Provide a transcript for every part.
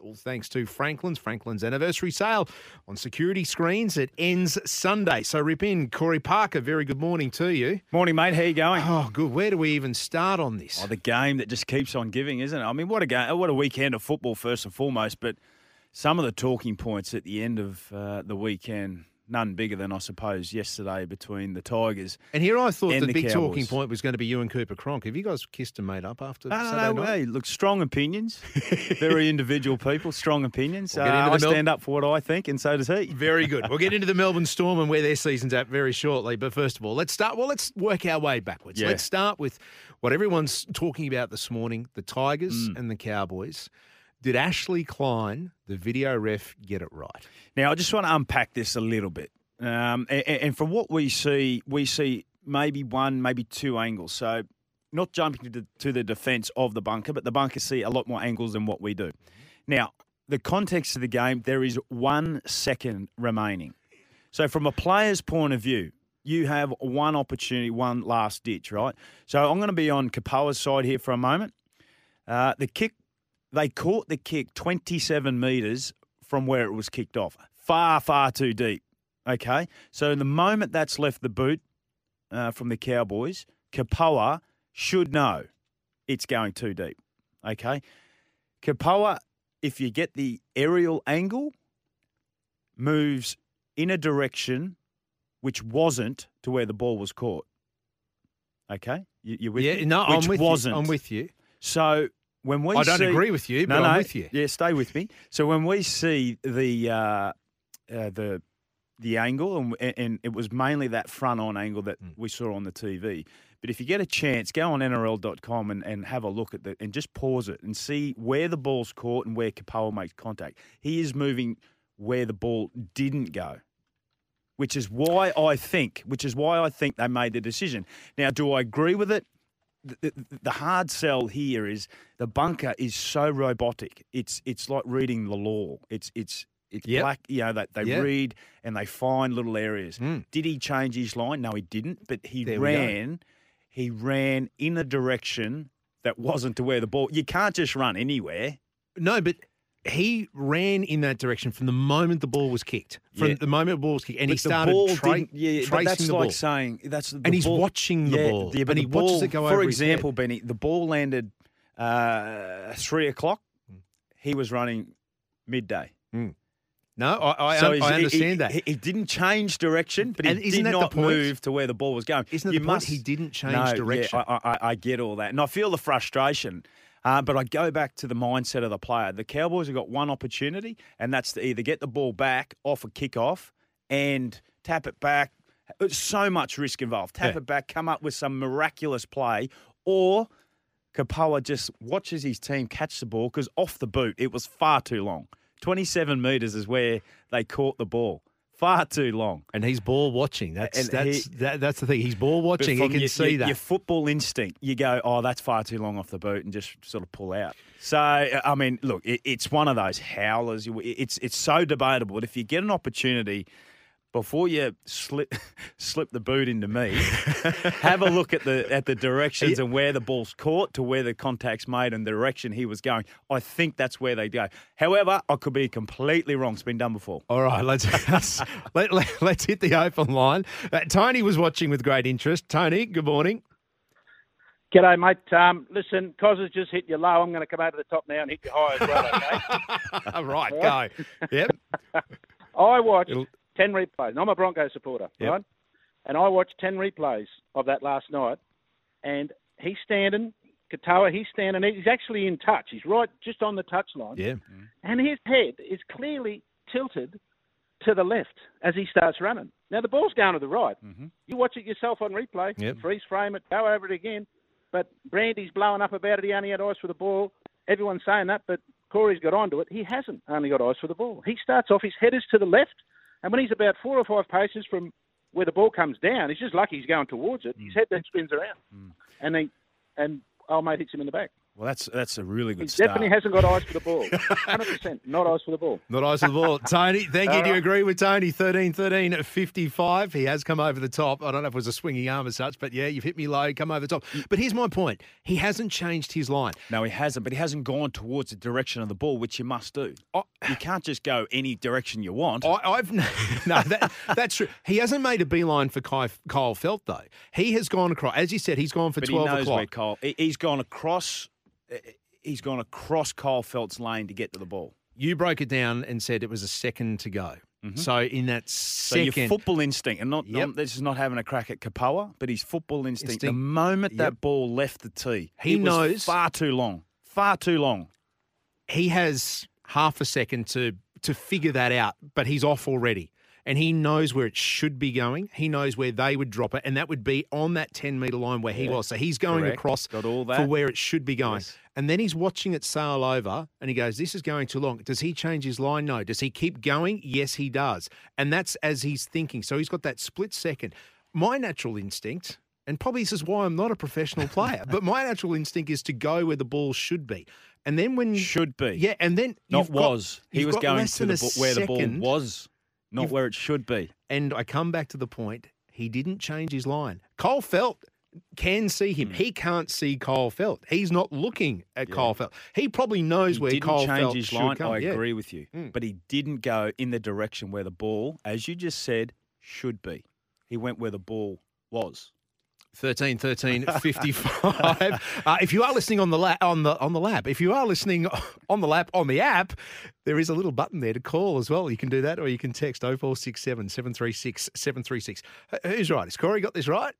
All thanks to Franklin's. Franklin's anniversary sale on security screens. It ends Sunday. So rip in. Corey Parker, very good morning to you. Morning, mate. How you going? Oh, good. Where do we even start on this? Oh, the game that just keeps on giving, isn't it? I mean, what a game, what a weekend of football first and foremost. But some of the talking points at the end of uh, the weekend, none bigger than I suppose yesterday between the Tigers. And here I thought the, the big Cowboys. talking point was going to be you and Cooper Cronk. Have you guys kissed and made up after No, Saturday no, no. Hey, look, strong opinions, very individual people, strong opinions. We'll Uh, I Mel- stand up for what I think, and so does he. Very good. We'll get into the Melbourne Storm and where their season's at very shortly. But first of all, let's start. Well, let's work our way backwards. Yeah. Let's start with what everyone's talking about this morning the Tigers Mm. and the Cowboys. Did Ashley Klein, the video ref, get it right? Now, I just want to unpack this a little bit. Um, and, and from what we see, we see maybe one, maybe two angles. So, not jumping to the, to the defence of the bunker, but the bunker see a lot more angles than what we do. Now, the context of the game, there is one second remaining. So, from a player's point of view, you have one opportunity, one last ditch, right? So, I'm going to be on Kepaoa's side here for a moment. Uh, the kick, they caught the kick 27 metres from where it was kicked off. Far, far too deep. Okay. So the moment that's left the boot uh, from the Cowboys, Kepaoa should know it's going too deep. Okay. Kepaoa, if you get the aerial angle, moves in a direction which wasn't to where the ball was caught. Okay. You, you with yeah, me? no, which I'm with wasn't. you. I'm with you. So when we I don't see- agree with you, but no, I'm no, with you. Yeah, stay with me. So when we see the uh, uh, the the angle, and, and it was mainly that front on angle that Hmm. we saw on the TV. But if you get a chance, go on NRL.com and, and have a look at the and just pause it and see where the ball's caught and where Kepaoa makes contact. He is moving where the ball didn't go which is why I think, which is why I think they made the decision. Now, do I agree with it? The, the, hard sell here is the bunker is so robotic. It's it's like reading the law. It's it's it's Yep. black. You know that they, Yep. read and they find little areas. Mm. Did he change his line? No, he didn't. But he There ran. He ran in a direction that wasn't to where the ball. You can't just run anywhere. No, but he ran in that direction from the moment the ball was kicked. From Yeah. the moment the ball was kicked, and he But the started ball tra- yeah, tracing that's the like ball. saying that's the And he's ball- watching the yeah, ball, Yeah, but and he the watches it go For over his head. example, Benny, the ball landed uh, three o'clock. He was running midday. No, I, I, So I understand he, that. He, he didn't change direction, but he And did not move to where the ball was going. Isn't it you the point? must, He didn't change no, direction. Yeah, I, I, I get all that, and I feel the frustration. Uh, but I go back to the mindset of the player. The Cowboys have got one opportunity, and that's to either get the ball back off a kickoff and tap it back. It's so much risk involved. Tap Yeah. it back, come up with some miraculous play, or Kepaoa just watches his team catch the ball because off the boot, it was far too long. 27 metres is where they caught the ball. Far too long. and he's ball watching. That's And that's he- that, that's the thing. He's ball watching. He can your, see your, that. Your football instinct, you go, oh, that's far too long off the boot, and just sort of pull out. So, I mean, look, it, it's one of those howlers. It's it's so debatable. But if you get an opportunity before you slip slip the boot into me, have a look at the at the directions and where the ball's caught to where the contact's made and the direction he was going. I think that's where they go. However, I could be completely wrong. It's been done before. All right, let's let's, let, let, us hit the open line. Uh, Tony was watching with great interest. Tony, good morning. G'day, mate. Um, listen, Cos has just hit you low. I'm going to come over to the top now and hit you high as well, okay? All right, go. Yep. I watched It'll- 10 replays. and I'm a Broncos supporter, Yep. right? And I watched 10 replays of that last night. And he's standing Katoa, he's standing. He's actually in touch. He's right just on the touch line. Yeah. Mm-hmm. And his head is clearly tilted to the left as he starts running. Now, the ball's going to the right. Mm-hmm. You watch it yourself on replay, Yep. freeze frame it, go over it again. But Brandy's blowing up about it. He only had eyes for the ball. Everyone's saying that, but Corey's got onto it. He hasn't only got eyes for the ball. He starts off, his head is to the left, and when he's about four or five paces from where the ball comes down, he's just lucky he's going towards it. His mm. head then spins around, mm. and he, and old mate hits him in the back. Well, that's that's a really He good start. definitely hasn't got eyes for the ball. 100% not eyes for the ball. Not eyes for the ball. Tony, thank you. All Do you agree with Tony? 13 13 at 55. He has come over the top. I don't know if it was a swinging arm or such, but yeah, you've hit me low, come over the top. Mm. But here's my point. He hasn't changed his line. No, he hasn't, but he hasn't gone towards the direction of the ball, which you must do. You can't just go any direction you want. I, I've no, that, that's true. He hasn't made a beeline for Kai, Kyle Feldt though. He has gone across, as you said, he's gone for but he twelve knows where o'clock. Kyle. He's gone across. He's gone across Kyle Feldt's lane to get to the ball. You broke it down and said it was a second to go. So in that Mm-hmm. So second, your football instinct, and not, Yep. not this is not having a crack at Kepaoa, but his football instinct. The Instinct. moment Yep. that ball left the tee, He knows- far too long, far too long. he has half a second to to figure that out, but he's off already. And he knows where it should be going. He knows where they would drop it, and that would be on that 10 metre line where he was. So he's going Correct. across Got all for where it should be going. Yes. And then he's watching it sail over and he goes, This is going too long. Does he change his line? No. Does he keep going? Yes, he does. And that's as he's thinking. So he's got that split second. My natural instinct, and probably this is why I'm not a professional player, but my natural instinct is to go where the ball should be. And then when Should be. yeah, and then not you've got- was. he was going to the ball, where the ball was, not You've- where it should be. And I come back to the point: he didn't change his line. Kyle Feldt can see him. He can't see Kyle Feldt. He's not looking at Kyle Feldt. He probably knows He where didn't Cole change Felt his should line. come. I Yeah. agree with you, Mm. but he didn't go in the direction where the ball, as you just said, should be. He went where the ball was. 13 13 55 uh, if you are listening on the lap on the on the lap if you are listening on the lap on the app there is a little button there to call as well. You can do that or you can text 0467 736 736 Uh, who's right? Has Corey got this right?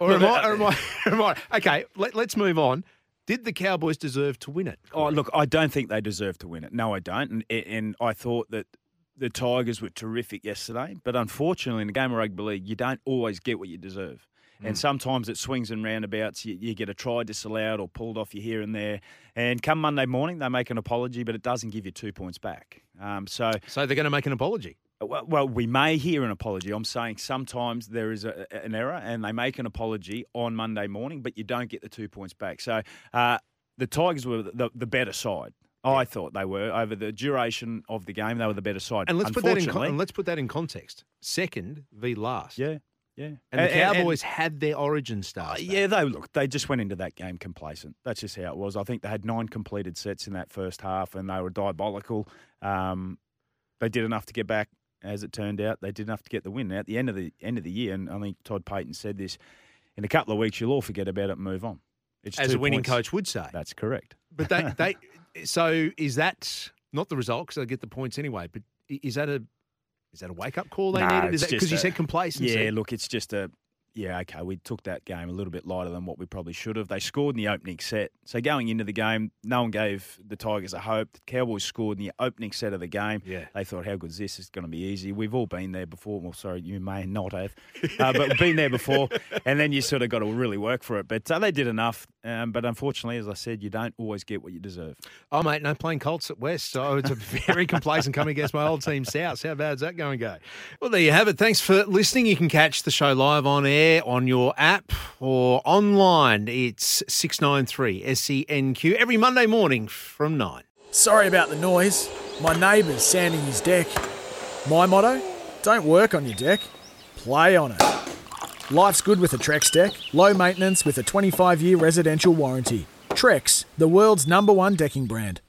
Or Look, am I, uh, or am I, am I? Okay let, let's move on. Did the Cowboys deserve to win it? Oh, look, I don't think they deserve to win it. No, I don't. And, and I thought that the Tigers were terrific yesterday, but unfortunately, in the game of rugby league, you don't always get what you deserve. And sometimes it swings and roundabouts. You, you get a try disallowed or pulled off you here and there. And come Monday morning, they make an apology, but it doesn't give you two points back. Um, so so they're going to make an apology Well, well, we may hear an apology. I'm saying sometimes there is a, an error and they make an apology on Monday morning, but you don't get the two points back. So uh, the Tigers were the, the better side. I thought they were over the duration of the game. They were the better side. and let's put that in con- and let's put that in context second v last yeah, yeah. and the Cowboys had their origin stars Uh, yeah, they look. They just went into that game complacent. That's just how it was. I think they had nine completed sets in that first half, and they were diabolical. Um, they did enough to get back, as it turned out. They did enough to get the win. Now, at the end of the end of the year, and I think Todd Payten said this: in a couple of weeks, you'll all forget about it and move on. It's as a winning points. coach would say That's correct. But they, they, so is that not the result? Because they get the points anyway. But is that a, is that a wake up call they No, needed? Is that because you said complacency? Yeah, look, it's just a yeah, okay. We took that game a little bit lighter than what we probably should have. They scored in the opening set, so going into the game, no one gave the Tigers a hope. The Cowboys scored in the opening set of the game. Yeah. they thought, "How good is this? It's going to be easy." We've all been there before. Well, sorry, you may not have, uh, but we've been there before. And then you sort of got to really work for it. But uh, they did enough. Um, but unfortunately, as I said, you don't always get what you deserve. Oh, mate, no playing Colts at West. So it's a very complacent coming against my old team, South. How bad's that going to go? Well, there you have it. Thanks for listening. You can catch the show live on air on your app or online. It's 693 SENQ every Monday morning from 9. Sorry about the noise. My neighbour's sanding his deck. My motto? Don't work on your deck, play on it. Life's good with a Trex deck. Low maintenance with a 25 year residential warranty. Trex, the world's number one decking brand.